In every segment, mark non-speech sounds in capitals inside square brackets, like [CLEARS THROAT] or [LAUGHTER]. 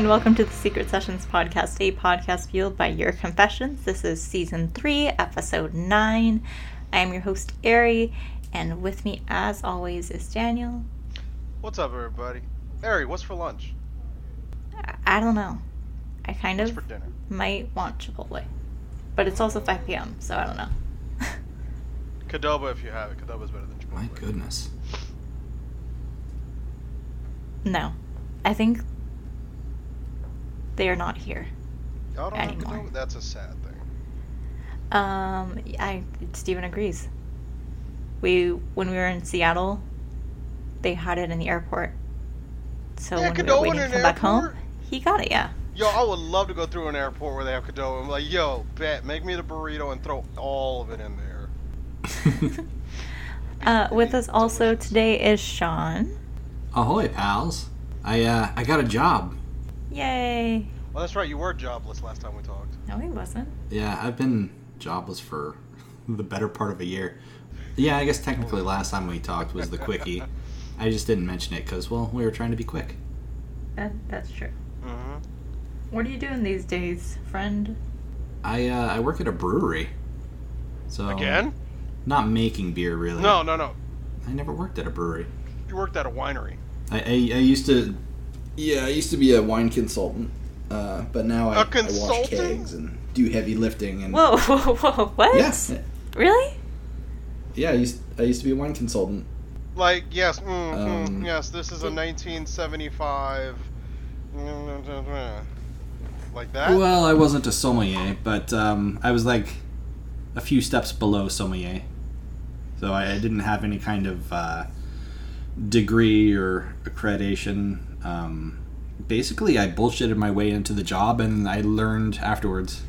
Hello and welcome to the Secret Sessions podcast, a podcast fueled by your confessions. This is season three, episode nine. I am your host, Ari, and with me, as always, is Daniel. What's up, everybody? Ari, what's for lunch? I- I don't know. I kind What's of for dinner? might want Chipotle, but it's also 5 p.m., so I don't know. [LAUGHS] Qdoba, if you have it. Qdoba's better than Chipotle. My goodness. no, I think they are not here. Y'all don't have anymore. Qdoba? That's a sad thing. Um, I Stephen agrees. We when we were in Seattle, they had it in the airport. So Yeah, when we Qdoba were waiting in to come back home, he got it. Yeah. Yo, I would love to go through an airport where they have Qdoba. I'm like, yo, bet, make me the burrito and throw all of it in there. [LAUGHS] Uh, with us also today is Sean. Ahoy, pals. I uh I got a job. Yay! Well, that's right, you were jobless last time we talked. No, he wasn't. Yeah, I've been jobless for [LAUGHS] the better part of a year. Yeah, I guess technically last time we talked was the quickie. [LAUGHS] I just didn't mention it because well, we were trying to be quick. That, that's true. Mm-hmm. What are you doing these days, friend? I uh I work at a brewery. So Again? Not making beer really. No, no, no. I never worked at a brewery. You worked at a winery. I, I, I used to, yeah, I used to be a wine consultant, uh, but now I, A I wash consultant? kegs and do heavy lifting and Whoa, [LAUGHS] whoa, whoa! What? yeah, Really? yeah. I used I used to be a wine consultant. Like, yes, mm, mm, Um, yes, this is a 1975. Like that? Well, I wasn't a sommelier, but um, I was like a few steps below sommelier, so I, I didn't have any kind of uh, degree or accreditation. Um, basically, I bullshitted my way into the job, and I learned afterwards.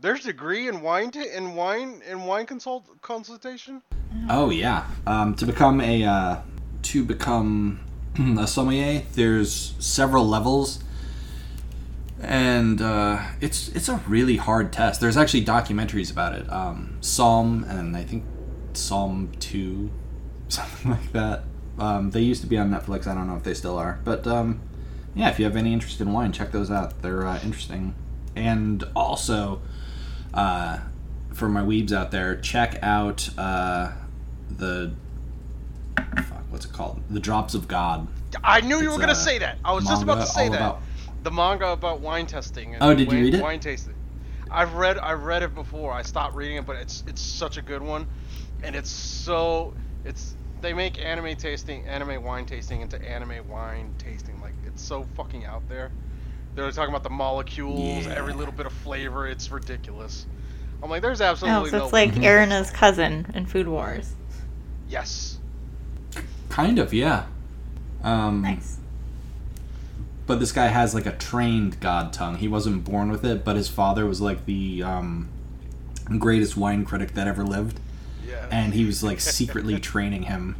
There's degree in wine t- in wine in wine consult consultation. Oh yeah. Um, to become a uh, to become a sommelier, there's several levels, and uh, it's it's a really hard test. There's actually documentaries about it. Um, Somm and I think Somm Two, [LAUGHS] something like that. Um, they used to be on Netflix. I don't know if they still are, but um, yeah, if you have any interest in wine, check those out. They're uh, interesting, and also. Uh, for my weebs out there, check out uh, the fuck, what's it called? The Drops of God. I knew you were gonna say that. I was just about to say that. about- The manga about wine testing. And Oh, did you read it? Wine tasting. I've read. I've read it before. I stopped reading it, but it's it's such a good one, and it's so it's they make anime tasting, anime wine tasting into anime wine tasting. Like it's so fucking out there. They're talking about the molecules, every little bit of flavor. It's ridiculous. I'm like, there's Oh, absolutely so no. it's like Mhm. Erina's cousin in Food Wars. yes. Kind of, yeah. Um, Nice. But this guy has like a trained God tongue. He wasn't born with it, but his father was like the um, greatest wine critic that ever lived, Yeah. and he was like [LAUGHS] secretly training him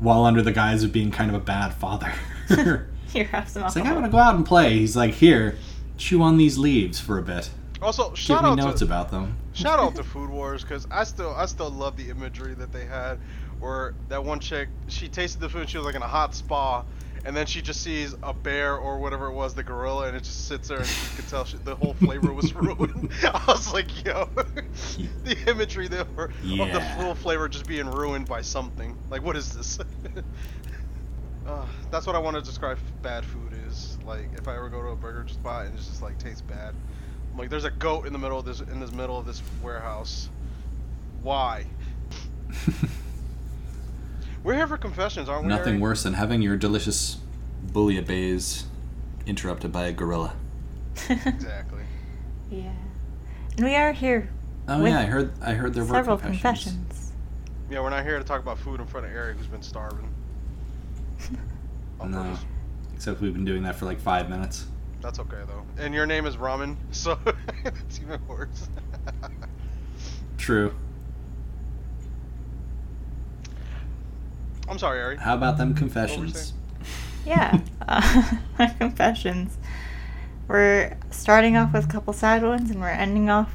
while under the guise of being kind of a bad father. Here, have some It's like, I alcohol. want to go out and play. He's like, here, chew on these leaves for a bit. also, Give shout me out notes to about them. Shout out to [LAUGHS] Food Wars because I still I still love the imagery that they had, where that one chick she tasted the food she was like in a hot spa, and then she just sees a bear or whatever it was, the gorilla, and it just sits there and you could tell she, the whole flavor was [LAUGHS] ruined. I was like, yo, [LAUGHS] the imagery there were, of the Yeah. full flavor just being ruined by something. Like, what is this? [LAUGHS] uh, that's what I want to describe bad food is. Like, if I ever go to a burger spot and it just like tastes bad. I'm like, there's a goat in the middle of this in this middle of this warehouse. Why? We're here for confessions, aren't we? Nothing Eric? worse than having your delicious bouillabaisse interrupted by a gorilla. Exactly. [LAUGHS] yeah. And we are here. Oh yeah, I heard. I heard there were Several confessions. confessions. Yeah, we're not here to talk about food in front of Eric, who's been starving. [LAUGHS] No, purpose. except we've been doing that for like five minutes. That's okay though. And your name is Ramen, [LAUGHS] so it's even worse. True. I'm sorry, Ari. How about them confessions? Yeah. Uh, [LAUGHS] confessions. We're starting off with a couple sad ones and we're ending off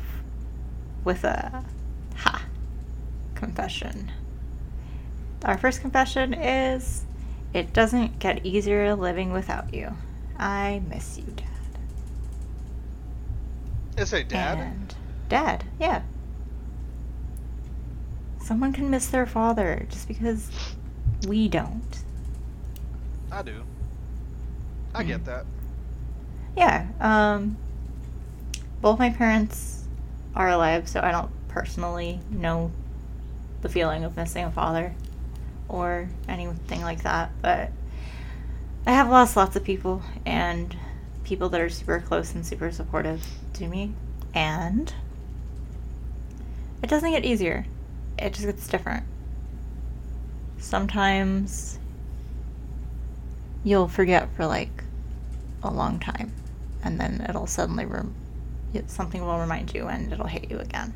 with a ha confession. Our first confession is it doesn't get easier living without you. I miss you, Dad. It's a dad. And Dad, yeah. Someone can miss their father just because we don't. I do. I get Mm. that. Yeah. Um, both my parents are alive, so I don't personally know the feeling of missing a father or anything like that. But I have lost lots of people and people that are super close and super supportive to me. And it doesn't get easier, it just gets different. Sometimes you'll forget for like a long time and then it'll suddenly something will remind you and it'll hit you again.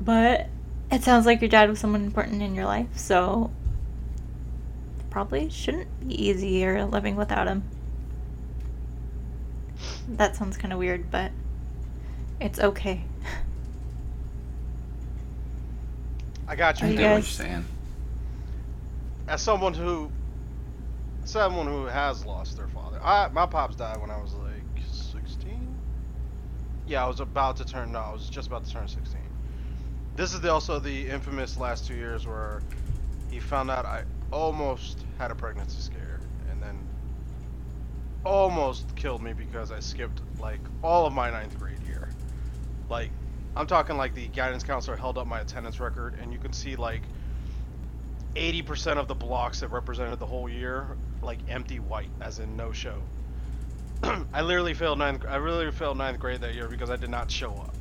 But it sounds like your dad was someone important in your life so probably shouldn't be easier living without him. That sounds kind of weird but it's okay I got you. I you. you get what you're saying. As someone who, someone who has lost their father. I my pops died when I was like 16. Yeah, I was about to turn. No, I was just about to turn 16. This is the, also the infamous last two years where he found out I almost had a pregnancy scare, and then almost killed me because I skipped like all of my ninth grade year. Like, I'm talking like the guidance counselor held up my attendance record, and you can see like 80% of the blocks that represented the whole year, like empty white, as in no show. [CLEARS THROAT] I literally failed ninth. I really failed ninth grade that year because I did not show up.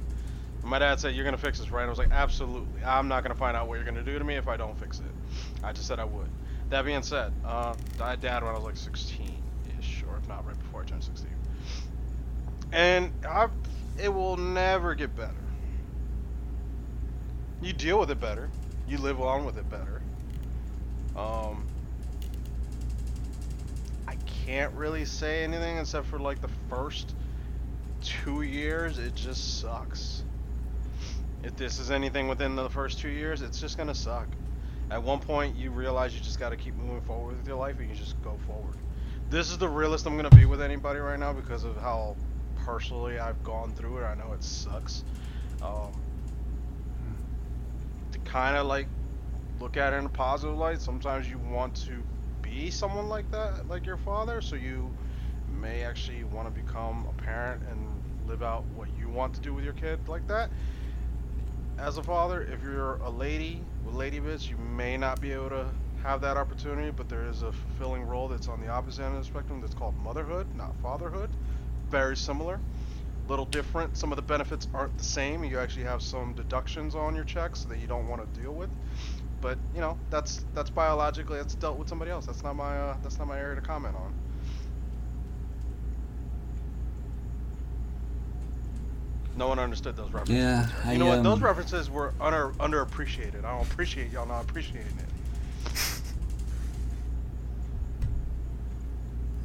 My dad said, "You're gonna fix this, right?" I was like, "Absolutely. I'm not gonna find out what you're gonna do to me if I don't fix it." I just said I would. That being said, uh, I dad when I was like 16-ish, or if not right before I turned 16. And I, it will never get better. You deal with it better. You live on with it better. Um, I can't really say anything except for like the first two years, it just sucks. If this is anything within the first two years, it's just gonna suck. At one point, you realize you just gotta keep moving forward with your life and you just go forward. This is the realest I'm gonna be with anybody right now because of how personally I've gone through it. I know it sucks. Um, to kind of like look at it in a positive light. Sometimes you want to be someone like that, like your father, so you may actually want to become a parent and live out what you want to do with your kid like that. As a father, if you're a lady with lady bits, you may not be able to have that opportunity, but there is a fulfilling role that's on the opposite end of the spectrum that's called motherhood, not fatherhood. Very similar little different. Some of the benefits aren't the same. You actually have some deductions on your checks that you don't want to deal with. But you know, that's that's biologically that's dealt with somebody else. That's not my uh, that's not my area to comment on. No one understood those references. Yeah, you I, know what? Those um, references were under underappreciated. I don't appreciate y'all not appreciating it. [LAUGHS]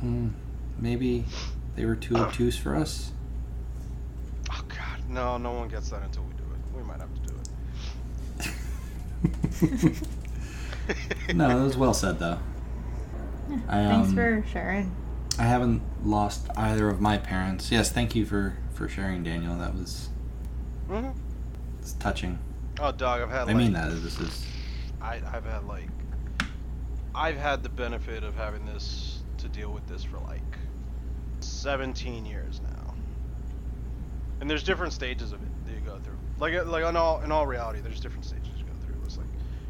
Hmm, maybe they were too obtuse for us. God, no, no one gets that until we do it. We might have to do it. [LAUGHS] no, it was well said though. I, thanks um, for sharing I haven't lost either of my parents. Yes, thank you for for sharing, Daniel. That was hmm it's touching. Oh, dog, I've had. I like, mean that. This is I, I've had like, I've had the benefit of having this to deal with this for like 17 years now, and there's different stages of it that you go through. Like, uh, like in all in all reality, there's different stages you go through. It's like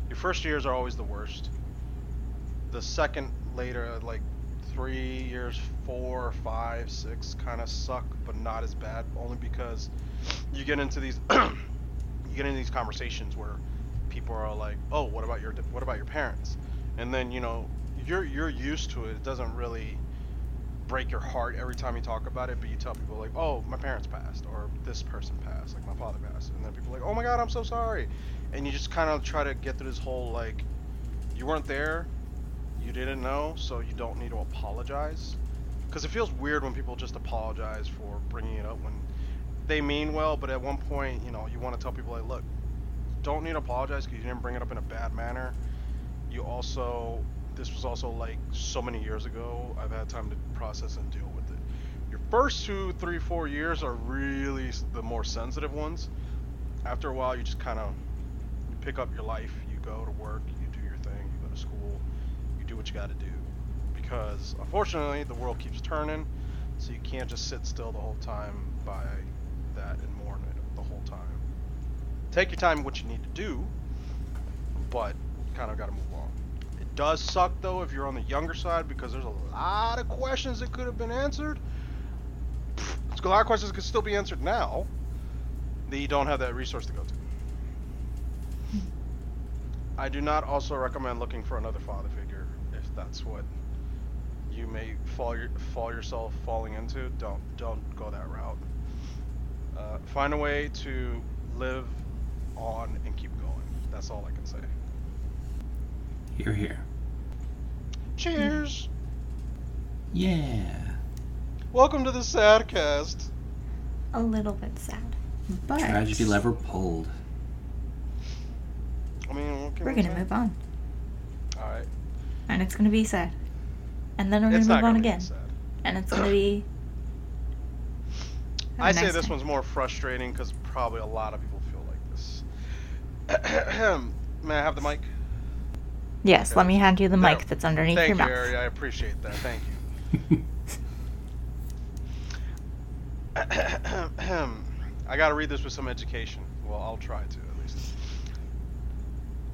your first years are always the worst. The second later, like three years, four, five, six, kind of suck, but not as bad. Only because you get into these, [CLEARS THROAT] you get into these conversations where people are like, "Oh, what about your what about your parents?" And then you know you're you're used to it. It doesn't really break your heart every time you talk about it, but you tell people like, "Oh, my parents passed," or "This person passed," like my father passed, and then people are like, "Oh my God, I'm so sorry," and you just kind of try to get through this whole like, you weren't there, you didn't know, so you don't need to apologize, because it feels weird when people just apologize for bringing it up when they mean well, but at one point, you know, you want to tell people like, look, don't need to apologize because you didn't bring it up in a bad manner. You also this was also like so many years ago. I've had time to process and deal with it. Your first two, three, four years are really the more sensitive ones. After a while, you just kind of pick up your life. You go to work. You do your thing. You go to school. You do what you got to do. Because unfortunately, the world keeps turning, so you can't just sit still the whole time by that and mourn it the whole time. Take your time, what you need to do, but kind of got to move on. Does suck though if you're on the younger side because there's a lot of questions that could have been answered. A lot of questions could still be answered now that you don't have that resource to go to. I do not also recommend looking for another father figure if that's what you may fall your, fall yourself falling into. Don't don't go that route. Uh, find a way to live on and keep going. That's all I can say. Here, here. Cheers. Yeah. Welcome to the Sadcast. A little bit sad. But Tragedy lever pulled. I mean, what can we're we gonna say? move on. All right. And it's gonna be sad. And then we're gonna not move on gonna be again. sad. And it's gonna be [CLEARS THROAT] Have a I say nice this time. one's more frustrating because probably a lot of people feel like this. [CLEARS THROAT] May I have the mic? Yes, Okay. let me hand you the mic that's underneath Thank your you, mouth. Ari. I appreciate that. Thank you. [COUGHS] I gotta read this with some education. Well, I'll try to at least.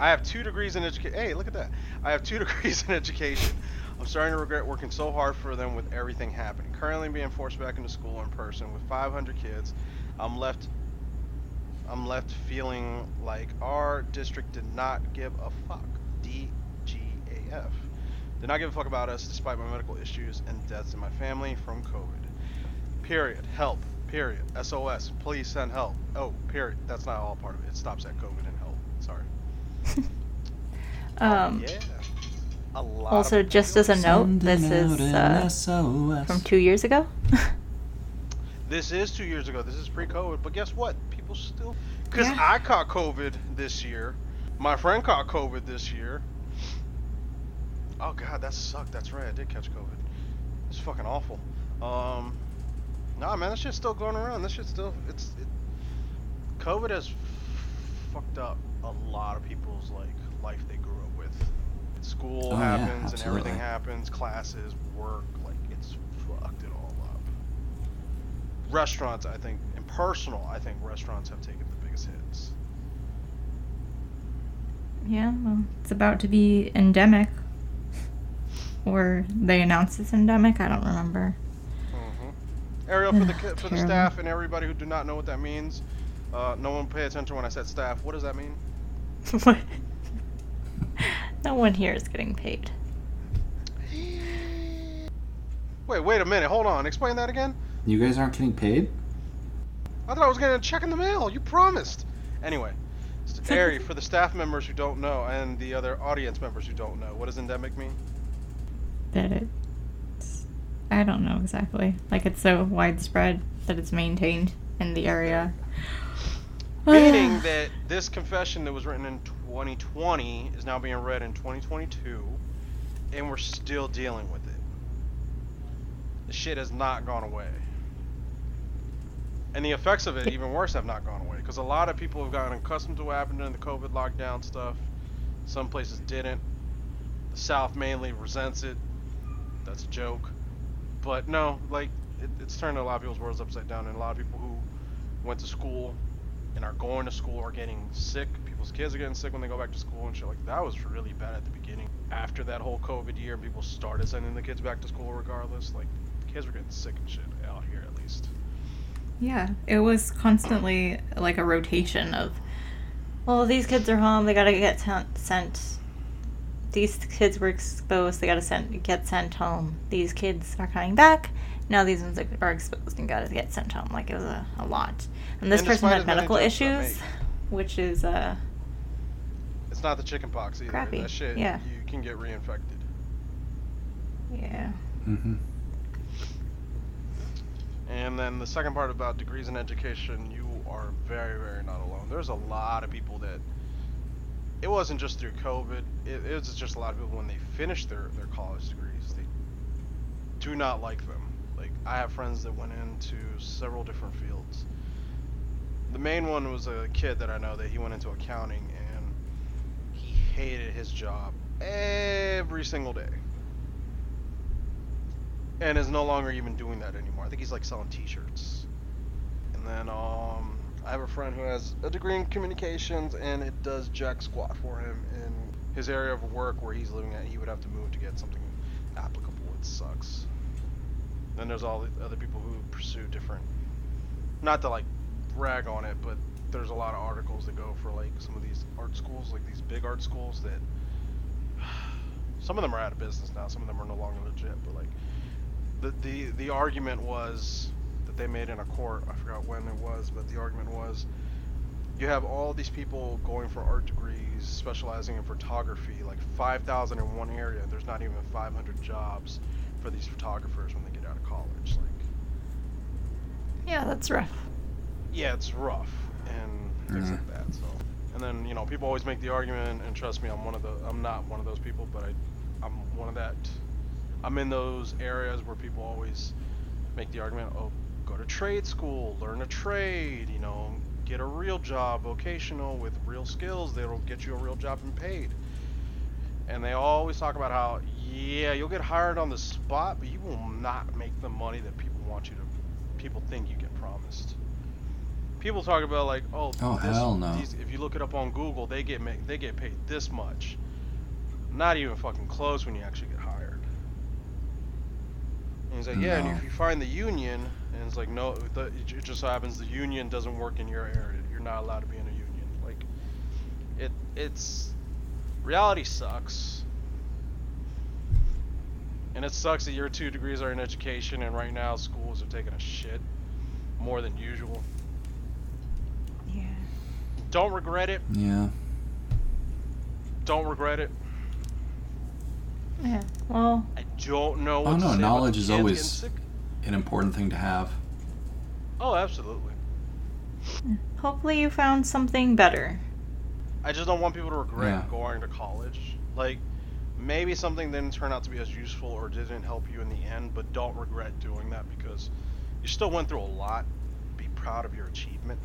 I have two degrees in education. Hey, look at that. I have two [LAUGHS] degrees in education. I'm starting to regret working so hard for them with everything happening. Currently being forced back into school in person with 500 kids. I'm left. I'm left feeling like our district did not give a fuck. DGAF. Did not give a fuck about us despite my medical issues and deaths in my family from COVID. Period. Help. Period. SOS. Please send help. Oh, period. That's not all part of it. It stops at COVID and help. Sorry. [LAUGHS] Um, yeah. A lot. also, of just as a note, this is uh, from two years ago. [LAUGHS] This is two years ago. This is pre-COVID, but guess what? People still. Because Yeah. I caught COVID this year. My friend caught COVID this year. Oh god, that sucked. That's right. I did catch COVID. It's fucking awful. Um, nah, man, this shit's still going around. This shit's still. It's. It, COVID has fucked up a lot of people's like life they grew up with. School Oh, yeah, happens and everything happens. Classes, work, like it's fucked it all up restaurants i think in personal i think restaurants have taken the biggest hits yeah, well, it's about to be endemic. Or they announced this endemic. I don't remember. hmm ariel for the ki- for the staff and everybody who do not know what that means uh, no one pay attention when i said staff what does that mean [LAUGHS] What? no one here is getting paid. wait wait a minute hold on explain that again You guys aren't getting paid? i thought i was getting a check in the mail you promised anyway s- [LAUGHS] Ari, for the staff members who don't know and the other audience members who don't know what does endemic mean That it's. I don't know exactly. Like it's so widespread that it's maintained in the area. Meaning [SIGHS] that this confession that was written in 2020 is now being read in 2022, and we're still dealing with it. The shit has not gone away. And the effects of it, even worse, have not gone away. Because a lot of people have gotten accustomed to what happened during the COVID lockdown stuff. Some places didn't. The South mainly resents it. That's a joke. But no, like, it, it's turned a lot of people's worlds upside down. And a lot of people who went to school and are going to school are getting sick. People's kids are getting sick when they go back to school and shit like that was really bad at the beginning. After that whole COVID year, people started sending the kids back to school regardless. Like kids were getting sick and shit out here at least. Yeah, it was constantly like a rotation of, well, these kids are home. They gotta get sent. sent. These kids were exposed. They gotta sent get sent home. These kids are coming back. Now these ones are exposed and gotta get sent home. Like it was a, a lot. And this And person had medical issues, which is uh It's not the chicken pox either. Crappy, That shit, yeah. you can get reinfected. yeah. Mm-hmm. And then the second part about degrees in education, you are very, very not alone. There's a lot of people that it wasn't just through COVID. It, it was just a lot of people when they finish their their college degrees, they do not like them. Like I have friends that went into several different fields. The main one was a kid that I know that he went into accounting and he hated his job every single day. And is no longer even doing that anymore. I think he's like selling t-shirts. And then um I have a friend who has a degree in communications and it does jack squat for him in his area of work where he's living at. He would have to move to get something applicable. It sucks. Then there's all the other people who pursue different not to like rag on it, but there's a lot of articles that go for like some of these art schools, like these big art schools that [SIGHS] some of them are out of business now. Some of them are no longer legit. But like the the the argument was they made in a court. I forgot when it was, but the argument was you have all these people going for art degrees, specializing in photography, like 5,000 in one area. There's not even 500 jobs for these photographers when they get out of college. Like Yeah, that's rough. yeah, it's rough and things Yeah. like mm-hmm. that. So, and then you know, people always make the argument, and trust me, I'm one of the, I'm not one of those people, but I, I'm one of that. I'm in those areas where people always make the argument, oh, go to trade school, learn a trade, you know, get a real job, vocational with real skills. That'll get you a real job and paid. And they always talk about how, yeah, you'll get hired on the spot, but you will not make the money that people want you to, people think you get promised. People talk about like, oh, Oh, this, hell no. these, if you look it up on Google, they get make, they get paid this much. Not even fucking close when you actually get hired. And he's like, yeah, and if you find the union, and it's like, no, the, it just so happens the union doesn't work in your area. You're not allowed to be in a union. Like, it, it's, reality sucks. And it sucks that your two degrees are in education, and right now schools are taking a shit more than usual. Yeah. Don't regret it. Yeah. Don't regret it. Yeah. Well, I don't know what Oh, to no, say about knowledge the is always- sick. An important thing to have. Oh, absolutely. hopefully you found something better. I just don't want people to regret Yeah. going to college. Like, maybe something didn't turn out to be as useful or didn't help you in the end, but don't regret doing that because you still went through a lot. Be proud of your achievement.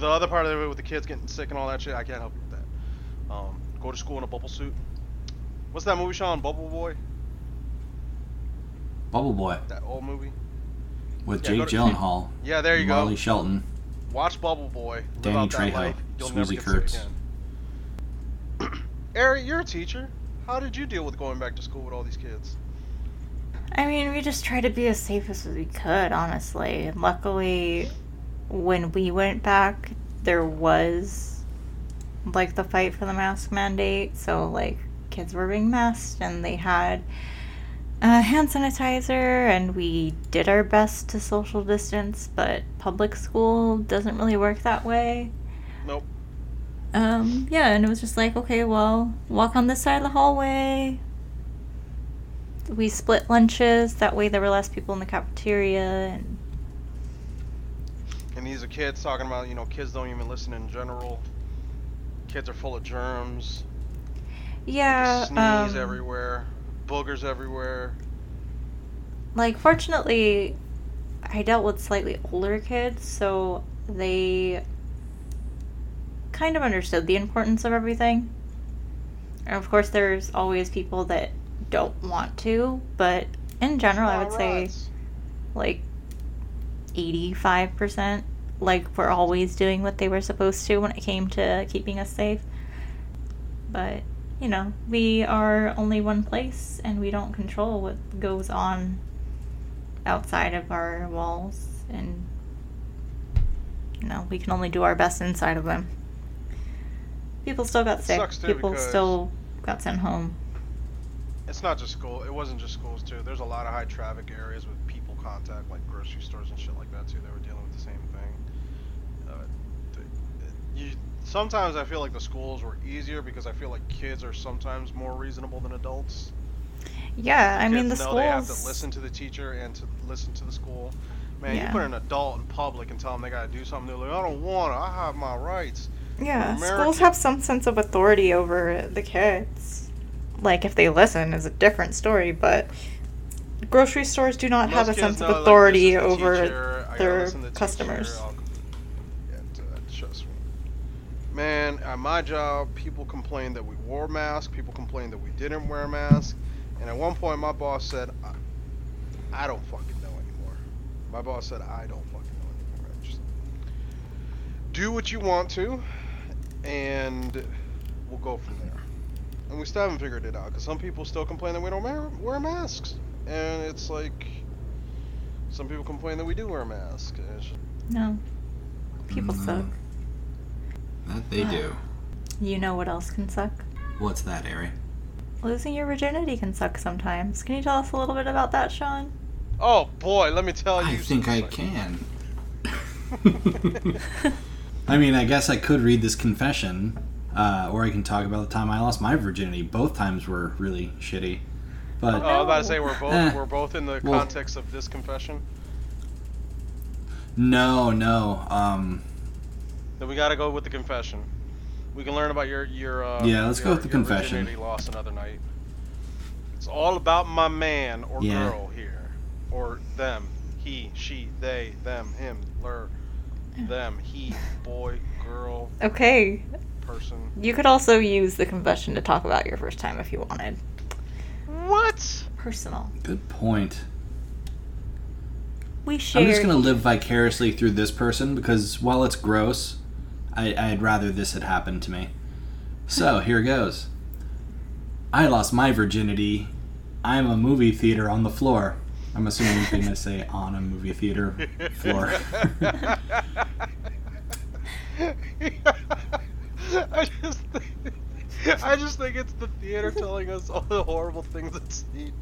The other part of it with the kids getting sick and all that shit, I can't help you with that. Um, go to school in a bubble suit. What's that movie, Sean? Bubble Boy? Bubble Boy That old movie? with Yeah, Jake go to- Gyllenhaal. Yeah, there you Marley go. Shelton. Watch Bubble Boy. Danny out that Trejo, life. Swoozie Kurtz. Eric, [CLEARS THROAT] you're a teacher. How did you deal with going back to school with all these kids? I mean, we just tried to be as safe as we could, honestly. And luckily, when we went back, there was like the fight for the mask mandate. So, like, kids were being masked and they had uh, hand sanitizer, and we did our best to social distance, but public school doesn't really work that way. Nope. Um, yeah, and it was just like, okay, well, walk on this side of the hallway. We split lunches. That way, there were less people in the cafeteria, and And these are kids talking about, you know, kids don't even listen in general. Kids are full of germs. yeah, sneeze um, everywhere. Boogers everywhere. like fortunately, I dealt with slightly older kids, so they kind of understood the importance of everything. And of course, there's always people that don't want to, but in general, I would say. Like 85% like we're always doing what they were supposed to when it came to keeping us safe but you know we are only one place and we don't control what goes on outside of our walls and you know we can only do our best inside of them people still got sick people still got sent home It's not just school. It wasn't just schools too. There's a lot of high traffic areas with people contact, like grocery stores and shit like that too. They were dealing with the same thing. Uh, th- you sometimes I feel like the schools were easier because I feel like kids are sometimes more reasonable than adults. yeah i mean the schools they have to listen to the teacher and to listen to the school. Man, Yeah. you put an adult in public and tell them they gotta do something. They're like, I don't want to. I have my rights. Yeah, schools have some sense of authority over the kids. Like if they listen is a different story, but grocery stores do not have a sense of know, like, authority the over teacher, their listen to the customers. teacher, I'll- Yeah, t- uh, trust me. Man, at my job, people complained that we wore masks. People complained that we didn't wear masks. And at one point, my boss said, "I, I don't fucking know anymore." My boss said, "I don't fucking know anymore. Just do what you want to, and we'll go from there." And we still haven't figured it out because some people still complain that we don't wear, wear masks, and it's like some people complain that we do wear masks. and it's just- No. People No. suck. That they do. [SIGHS] You know what else can suck? What's that, Ari? Losing your virginity can suck sometimes. Can you tell us a little bit about that, Sean? Oh boy, let me tell you. I think I can. [LAUGHS] [LAUGHS] I mean, I guess I could read this confession, uh, or I can talk about the time I lost my virginity. Both times were really shitty. But Oh, I was about to say we're both Eh. we're both in the Well- context of this confession. no, no. Um, Then we got to go with the confession. We can learn about your your. Uh, Yeah, let's go with the confession. lost another night. It's all about my man or Yeah. girl here, or them, he, she, they, them, him, her, them, he, boy, girl, Okay. person. You could also use the confession to talk about your first time if you wanted. What? Personal. good point. We share. I'm just gonna live vicariously through this person because while it's gross, I, I'd rather this had happened to me. So here goes. I lost my virginity. I'm a movie theater on the floor. I'm assuming you're gonna say on a movie theater floor. [LAUGHS] I just think, I just think it's the theater telling us all the horrible things it's seen.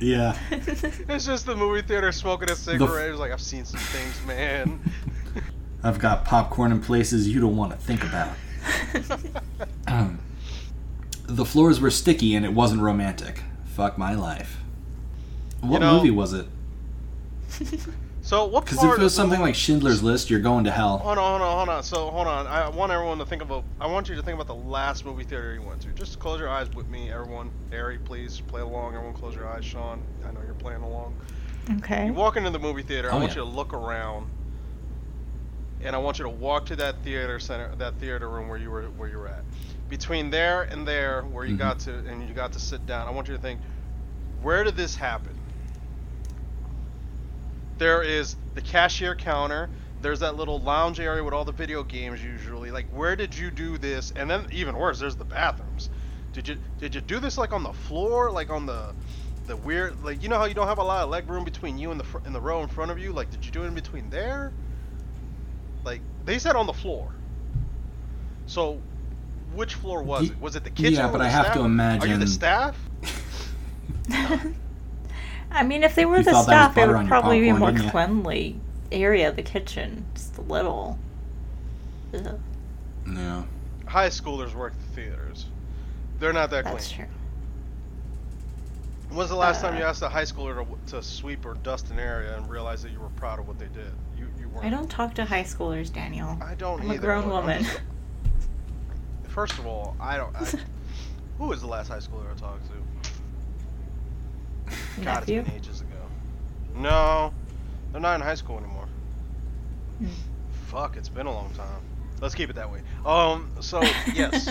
yeah. It's just the movie theater smoking a cigarette. It's like I've seen some things, man. [LAUGHS] I've got popcorn in places you don't want to think about. [LAUGHS] Um, the floors were sticky and it wasn't romantic. Fuck my life. What know- movie was it? [LAUGHS] So what Because if it was something movie- like Schindler's List, you're going to hell. Hold on, hold on, hold on. So hold on. I want everyone to think about. I want you to think about the last movie theater you went to. Just close your eyes with me, everyone. Ari, please play along. Everyone, close your eyes. Sean, I know you're playing along. okay. You walk into the movie theater. I Oh, want yeah. you to look around, and I want you to walk to that theater center, that theater room where you were where you were at. Between there and there, where you Mhm. got to and you got to sit down, I want you to think, where did this happen? There is the cashier counter. There's that little lounge area with all the video games usually. Like, where did you do this? And then even worse, there's the bathrooms. Did you did you do this like on the floor, like on the the weird like you know how you don't have a lot of leg room between you and the fr- in the row in front of you? Like, did you do it in between there? Like they said on the floor. So, which floor was it? Was it the kitchen? yeah, or but the I have staff? to imagine. Are you the staff? [LAUGHS] I mean, if they were You the thought that was staff, it would on your probably be a more popcorn, didn't cleanly area the kitchen. Just a little. Ugh, No. High schoolers work the theaters. They're not that that's clean. true. When's the last time you Uh, asked a high schooler to, to sweep or dust an area and realize that you were proud of what they did? You you. I don't talk to high schoolers, Daniel. I don't I'm a grown Look, woman. just- [LAUGHS] First of all, I don't. I, [LAUGHS] who was the last high schooler I talked to? [LAUGHS] God, Nephew? it's been ages ago. No, they're not in high school anymore. Hmm. Fuck, it's been a long time. Let's keep it that way. Um, so yes.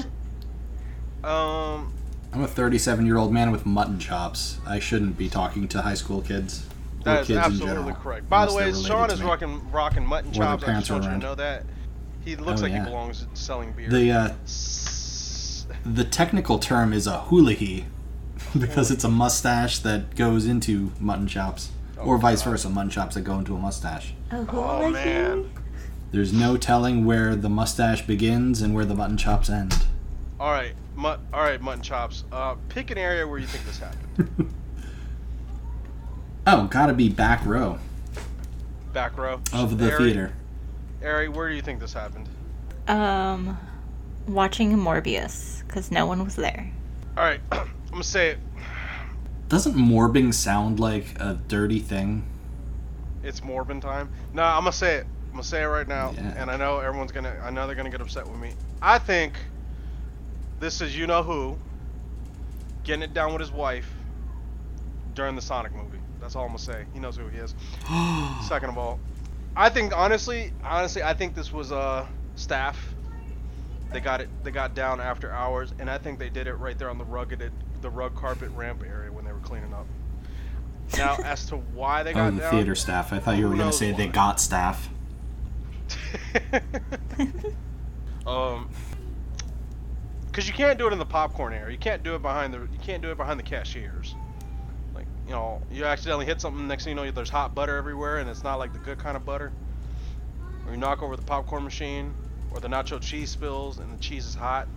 um, I'm a 37 year old man with mutton chops. I shouldn't be talking to high school kids. Or that is kids in absolutely general, correct. By the way, Sean is rocking rocking mutton chops. I parents just are want you to know that. He looks Oh, like yeah. he belongs selling beer. The uh, the technical term is a hula [LAUGHS] because it's a mustache that goes into mutton chops, or Oh, vice God. versa, mutton chops that go into a mustache. Oh, who Oh, man. There's no telling where the mustache begins and where the mutton chops end. All right, mut- all right, mutton chops. Uh, pick an area where you think this happened. [LAUGHS] oh, gotta be back row Back row of the Ari- theater. Ari, where do you think this happened? Um, watching Morbius because no one was there. All right, [CLEARS THROAT] I'm gonna say it. Doesn't morbing sound like a dirty thing? It's Morbin time. No, I'm gonna say it. I'm gonna say it right now, Yeah. and I know everyone's gonna. I know they're gonna get upset with me. I think this is you know who getting it down with his wife during the Sonic movie. That's all I'm gonna say. He knows who he is. [GASPS] Second of all, I think honestly, honestly, I think this was uh staff. They got it. They got down after hours, and I think they did it right there on the rugged, the rug carpet ramp area when they were cleaning up. Now, [LAUGHS] as to why they got Oh, the down, theater staff. I thought you were going to say they got staff. [LAUGHS] um, because you can't do it in the popcorn area. You can't do it behind the. You can't do it behind the cashiers. Like you know, you accidentally hit something. Next thing you know, there's hot butter everywhere, and it's not like the good kind of butter. Or you knock over the popcorn machine, or the nacho cheese spills, and the cheese is hot.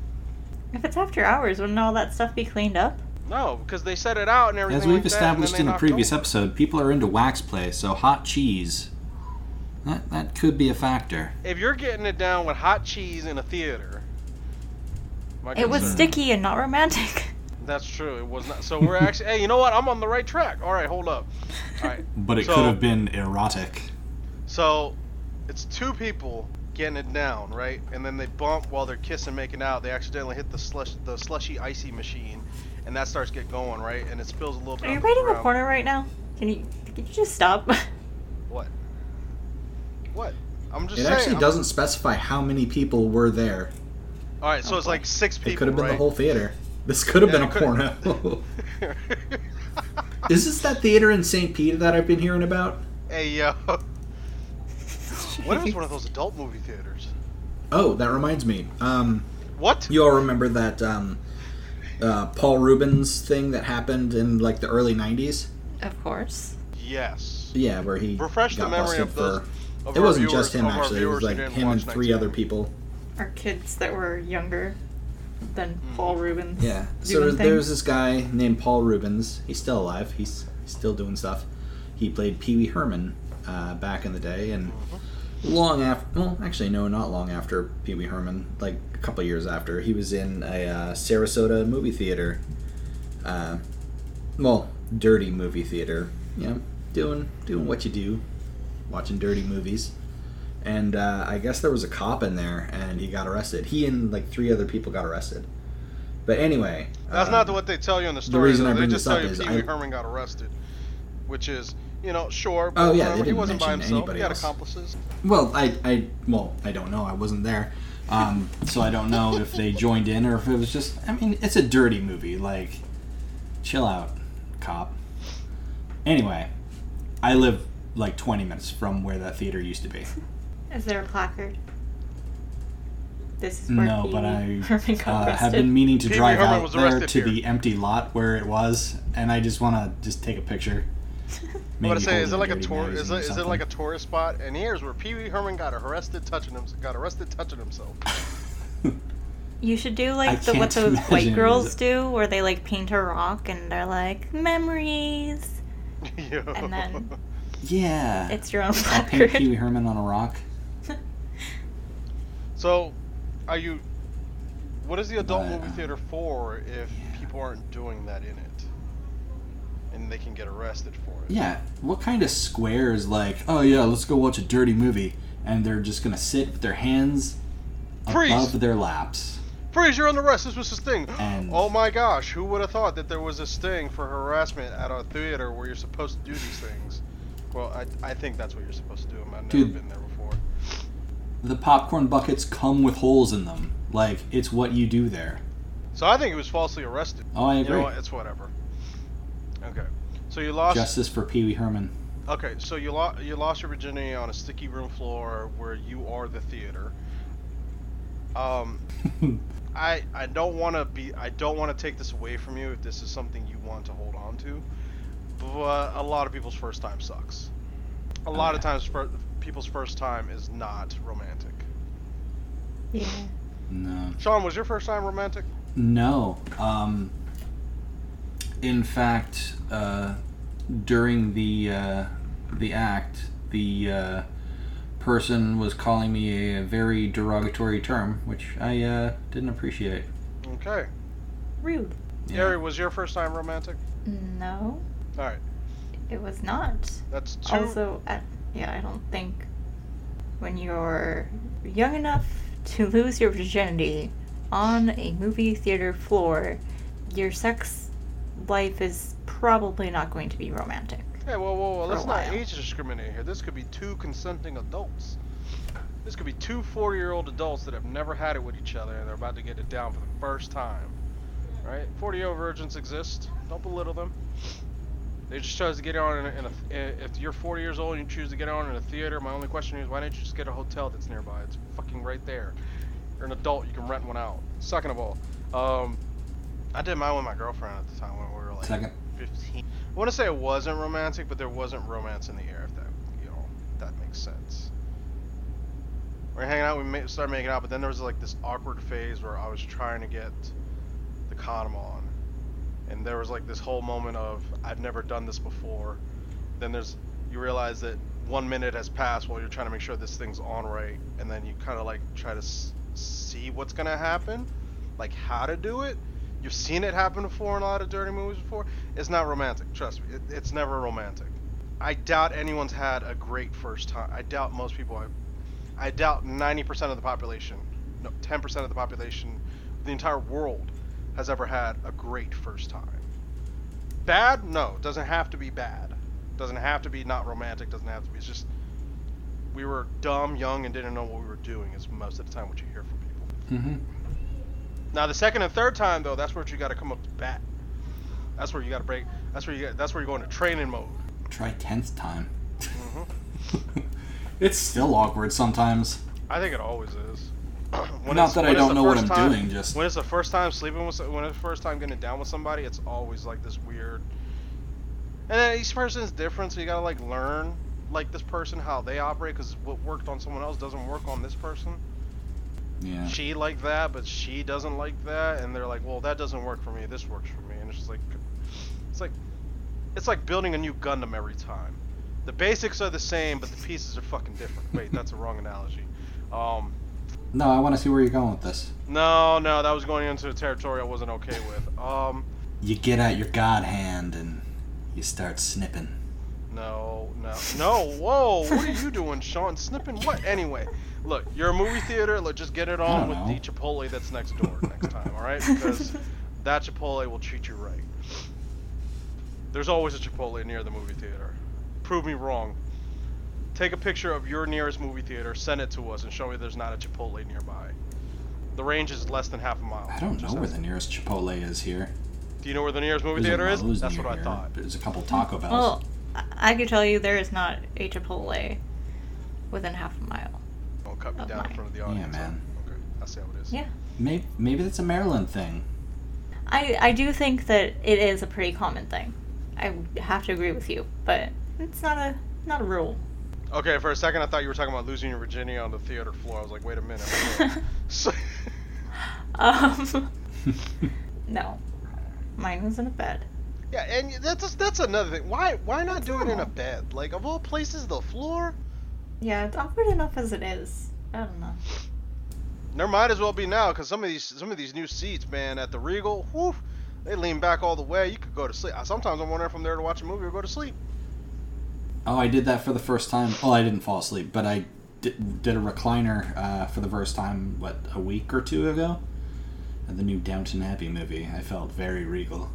If it's after hours, wouldn't all that stuff be cleaned up? No, because they set it out and everything. As we've like that, and then established they in a previous over. episode, people are into wax play, so hot cheese. That, that could be a factor. If you're getting it down with hot cheese in a theater, my It was sticky and not romantic. [LAUGHS] That's true. It was not. So we're [LAUGHS] actually. hey, you know what? I'm on the right track. All right, hold up. All right. [LAUGHS] But it So- could have been erotic. So, it's two people getting it down, right? And then they bump while they're kissing, making out. They accidentally hit the slush, the slushy icy machine, and that starts get going, right? And it spills a little bit. Are you on the writing a ground. porno right now? Can you can you just stop? [LAUGHS] What? What? I'm just It saying. actually I'm- doesn't specify how many people were there. All right, so it's like six people. It could have been right? the whole theater. This could have Yeah, been a could've- porno. [LAUGHS] [LAUGHS] Is this that theater in St. Peter that I've been hearing about? hey yo. What if it's one of those adult movie theaters? Oh, that reminds me. Um, What? you all remember that um, uh, Paul Reubens thing that happened in like the early '90s? Of course. Yes. Yeah, where he Refresh the memory busted of those. for. of It wasn't viewers- just him actually. It was like him and three other people. Our kids that were younger than Paul Reubens. Yeah. So there's, there's this guy named Paul Reubens. He's still alive. He's, he's still doing stuff. He played Pee Wee Herman uh, back in the day, and long after. Well, actually, no, not long after Pee Wee Herman. Like a couple years after, he was in a uh, Sarasota movie theater. Uh, well, dirty movie theater. You know, doing doing what you do, watching dirty movies. And uh, I guess there was a cop in there, and he got arrested. He and like three other people got arrested. But anyway, That's um, not what they tell you in the story. The reason though. I they bring just this tell up you is Pee Wee Herman got arrested, which is, you know, sure. Oh, but yeah, they he wasn't by himself. He had else. accomplices. Well, I, I, well, I don't know. I wasn't there, um, so I don't know if they joined in or if it was just. I mean, it's a dirty movie. Like, chill out, cop. Anyway, I live like 20 minutes from where that theater used to be. Is there a placard? This is where No, Pee but I [LAUGHS] uh, have been meaning to Pee drive Herman out there to here. the empty lot where it was, and I just want to just take a picture. I'm [LAUGHS] Maybe gonna say, is it like a tour? Is magazine it, or is it something. like a tourist spot? And here's where Pee Wee Herman got arrested touching him. Got arrested touching himself. [LAUGHS] You should do I like the, what those imagine white girls do, where they like paint a rock and they're like memories, Yo. and then Yeah. it's your own I'll paint Pee Wee Herman on a rock. So, are you? What is the adult But, movie uh, theater for if yeah. people aren't doing that in it, and they can get arrested for it? Yeah. What kind of square is like, oh yeah, let's go watch a dirty movie, and they're just gonna sit with their hands Freeze! above their laps. Freeze! You're under arrest. This was a sting. And- oh my gosh! Who would have thought that there was a sting for harassment at a theater where you're supposed to do these things? Well, I, I think that's what you're supposed to do. I've never Dude. been there before. The popcorn buckets come with holes in them. Like it's what you do there. So I think he was falsely arrested. Oh, I You agree. know what? It's whatever. Okay. So you lost. Justice for Pee Wee Herman. Okay, so you lost you lost your virginity on a sticky room floor where you are the theater. Um, [LAUGHS] I I don't want to be I don't want to take this away from you if this is something you want to hold on to, but a lot of people's first time sucks. A lot of times, fir- people's first time is not romantic. Yeah. no. Sean, was your first time romantic? No. Um, in fact, uh, during the uh, the act, the uh, person was calling me a very derogatory term, which I uh, didn't appreciate. Okay. Rude. Yeah. Gary, was your first time romantic? No, All right, it was not. that's two. Also, I, yeah, I don't think when you're young enough to lose your virginity on a movie theater floor, your sex life is probably not going to be romantic. Hey, whoa, whoa, whoa! Let's not age discriminate here. This could be two consenting adults. This could be two 40-year-old adults that have never had it with each other, and they're about to get it down for the first time. Right? 40-year-old virgins exist. Don't belittle them. They just chose to get on in a, in a. If you're 40 years old and you choose to get on in a theater, my only question is, why didn't you just get a hotel that's nearby? It's fucking right there. You're an adult. You can rent one out. Second of all, um, I did mine with my girlfriend at the time when we were like Second. 15. I want to say it wasn't romantic, but there wasn't romance in the air. If that, you know, that makes sense. We were hanging out. We ma- started making out, but then there was like this awkward phase where I was trying to get the condom on, and there was like this whole moment of I've never done this before. Then there's you realize that one minute has passed while you're trying to make sure this thing's on right, and then you kind of like try to s- see what's gonna happen, like how to do it. You've seen it happen before in a lot of dirty movies before. It's not romantic. Trust me, it, it's never romantic. I doubt anyone's had a great first time. I doubt most people. Have, I doubt 90% of the population, no, 10% of the population, the entire world, has ever had a great first time. Bad? No, doesn't have to be bad. Doesn't have to be not romantic. Doesn't have to be. It's just we were dumb, young, and didn't know what we were doing. Is most of the time what you hear from people. Mm-hmm. Now the second and third time though, that's where you got to come up to bat. That's where you got to break. That's where you. That's where you go into training mode. Try tenth time. hmm [LAUGHS] it's still awkward sometimes. I think it always is. [CLEARS THROAT] When Not it's- that I don't know what I'm time- doing, just- when it's the first time sleeping with, when it's the first time getting down with somebody, it's always like this weird. And then each person is different, so you gotta like learn like this person how they operate, because what worked on someone else doesn't work on this person. Yeah. She like that, but she doesn't like that, and they're like, well, that doesn't work for me. This works for me, and it's just like, it's like, it's like building a new Gundam every time. The basics are the same, but the pieces are fucking different. Wait, that's a wrong analogy. Um, No, I want to see where you're going with this. no, no, that was going into a territory I wasn't okay with. Um, You get out your god hand and you start snipping. no, no, no. Whoa, what are you doing, Sean? Snipping what? Anyway, look, you're a movie theater. Look, just get it on with know. the Chipotle that's next door next time, all right? Because [LAUGHS] that Chipotle will treat you right. There's always a Chipotle near the movie theater. Prove me wrong. Take a picture of your nearest movie theater, send it to us, and show me there's not a Chipotle nearby. The range is less than half a mile. I don't know where the nearest Chipotle is here. Do you know where the nearest movie There's theater is? That's near what I thought. There's a couple Taco Bells. Well, I- I could tell you there is not a Chipotle within half a mile. Don't cut me of down in front of the Yeah, audience. huh? man. Okay, I see how it is. Yeah. maybe, maybe that's a Maryland thing. I, I do think that it is a pretty common thing. I have to agree with you, but it's not a not a rule. Okay, for a second I thought you were talking about losing your virginity on the theater floor. I was like, wait a minute. [LAUGHS] So- um, [LAUGHS] no, mine was in a bed. yeah, and that's that's another thing. Why why not do it in a bed? Like of all places, the floor. Yeah, it's awkward enough as it is. I don't know. There might as well be now, because some of these some of these new seats, man, at the Regal, whew, they lean back all the way. You could go to sleep. Sometimes I'm wondering if I'm there to watch a movie or go to sleep. Oh, I did that for the first time. Well, I didn't fall asleep, but I did, did a recliner uh, for the first time, what, a week or two ago? At the new Downton Abbey movie. I felt very regal.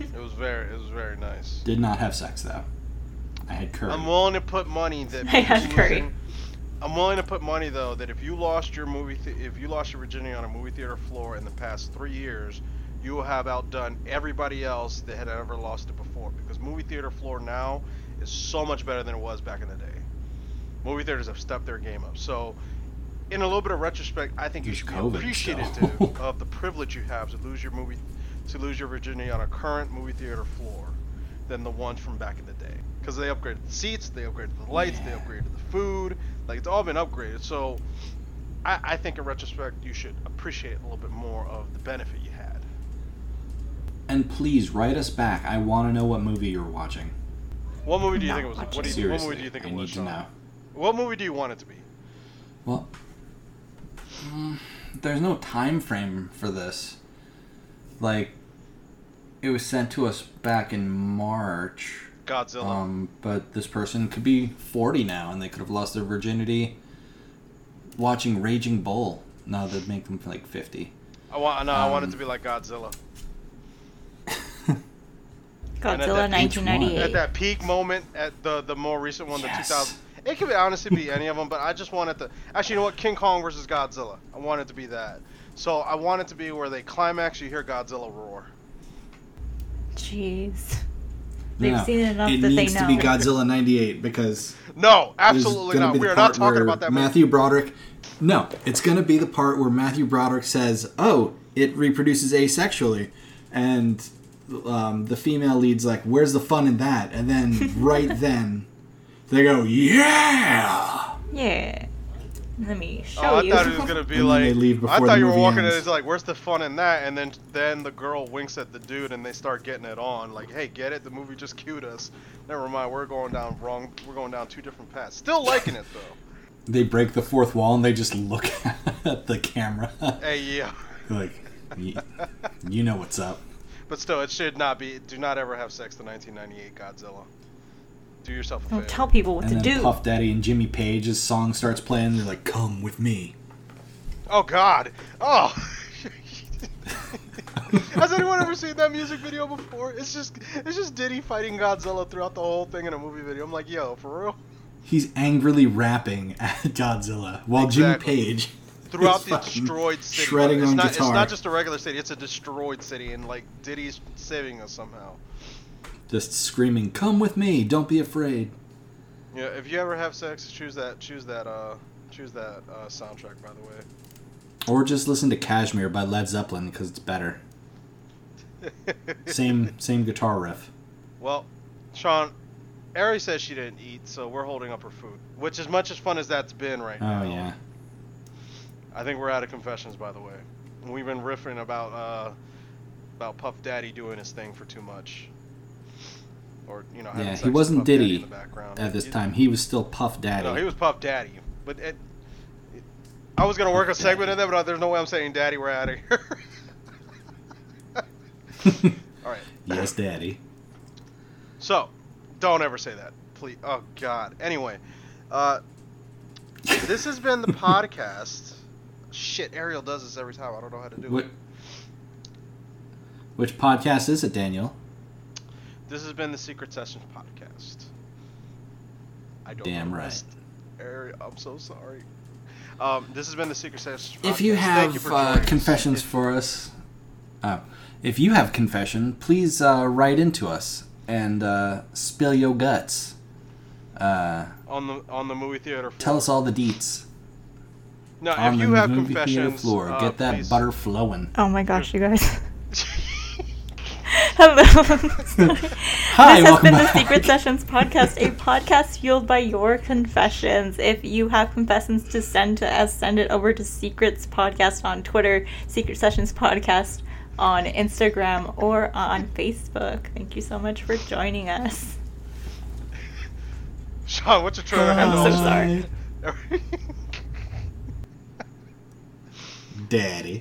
It was very it was very nice. Did not have sex, though. I had curry. I'm willing to put money that [LAUGHS] I had losing- curry. I'm willing to put money though that if you lost your movie, th- if you lost your virginity on a movie theater floor in the past three years, you will have outdone everybody else that had ever lost it before. Because movie theater floor now is so much better than it was back in the day. Movie theaters have stepped their game up. So, in a little bit of retrospect, I think you Use should be appreciative still. [LAUGHS] of the privilege you have to lose your movie, to lose your virginity on a current movie theater floor, than the ones from back in the day. Because they upgraded the seats, they upgraded the lights, they upgraded the food. Like it's all been upgraded. So, I, I think in retrospect, you should appreciate a little bit more of the benefit you had. And please write us back. I want to know what movie you're watching. What movie do you Not think it was? What, do you, what movie do you think I it was? need to know. What movie do you want it to be? Well, mm, there's no time frame for this. Like, it was sent to us back in March. Godzilla. Um, but this person could be 40 now, and they could have lost their virginity watching Raging Bull. No, that'd make them like 50. I want no, I want it Um, to be like Godzilla. Godzilla at that each one- 1998. At that peak moment, at the the more recent one, Yes. the 2000. It could be honestly be any of them, but I just want it to. Actually, you know what? King Kong versus Godzilla. I want it to be that. So I want it to be where they climax, you hear Godzilla roar. Jeez. They've No, seen enough it that they needs know. to be Godzilla '98 because No, absolutely not. We are not talking about that movie. Matthew Broderick. No, it's gonna be the part where Matthew Broderick says, "Oh, it reproduces asexually," and um, the female lead's like, "Where's the fun in that?" And then [LAUGHS] right then, they go, "Yeah!" Yeah. Let me show Oh, I you. thought it was gonna be [LAUGHS] And like. they leave I thought the you were movie walking in. ends. It's like, where's the fun in that? And then then the girl winks at the dude, and they start getting it on. Like, hey, get it? The movie just cued us. Never mind. We're going down wrong. We're going down two different paths. Still liking it though. They break the fourth wall and they just look [LAUGHS] at the camera. Hey, yeah. like, "Y- you know what's up. But still, it should not be. Do not ever have sex. The 1998 Godzilla. Do yourself a Don't favor. tell people what And to then do. Puff Daddy and Jimmy Page's song starts playing. They're like, "Come with me." Oh God. Oh. [LAUGHS] [LAUGHS] Has anyone ever seen that music video before? It's just it's just Diddy fighting Godzilla throughout the whole thing in a movie video. I'm like, yo, for real? He's angrily rapping at Godzilla while Jimmy Page Throughout the destroyed city. shredding it's on not, guitar. It's not just a regular city. It's a destroyed city, and like Diddy's saving us somehow. just screaming, "Come with me! Don't be afraid." Yeah. If you ever have sex, choose that. Choose that. Uh. Choose that uh, soundtrack. By the way. Or just listen to Kashmir by Led Zeppelin because it's better. Same [LAUGHS] same guitar riff. Well, Sean, Ari says she didn't eat, so we're holding up her food. Which, as much as fun as that's been right Oh now, Oh yeah. I think we're out of confessions, by the way. We've been riffing about uh, about Puff Daddy doing his thing for too much, or you know, Yeah, he wasn't Puff Diddy in the background. At this He- time, he was still Puff Daddy. No, he was Puff Daddy, but it, it- I was gonna work a segment in there, but there's no way I'm saying Daddy. We're out of here. [LAUGHS] All right. yes, Daddy. So, don't ever say that, please. Oh God. Anyway, uh, this has been the [LAUGHS] podcast. Shit, Ariel does this every time. I don't know how to do What? it. Which podcast is it, Daniel? This has been the Secret Sessions podcast. I don't. Damn right. Ariel, I'm so sorry. Um, this has been the Secret Sessions. If you podcast. Have for uh, us. confessions for us, uh, if you have confession, please uh, write into us and uh, spill your guts. Uh, on the on the movie theater. Floor. tell us all the deets No, on if the you have movie theater confessions, floor. uh, Get that please- butter flowing. Oh my gosh, you guys. [LAUGHS] Hello. [LAUGHS] Hi, this has welcome been back. the Secret Sessions podcast, a podcast fueled by your confessions. If you have confessions to send to us, send it over to Secrets Podcast on Twitter, Secret Sessions Podcast on Instagram, or on Facebook. Thank you so much for joining us. Sean, what's your Twitter I'm handle? so sorry. [LAUGHS] Daddy.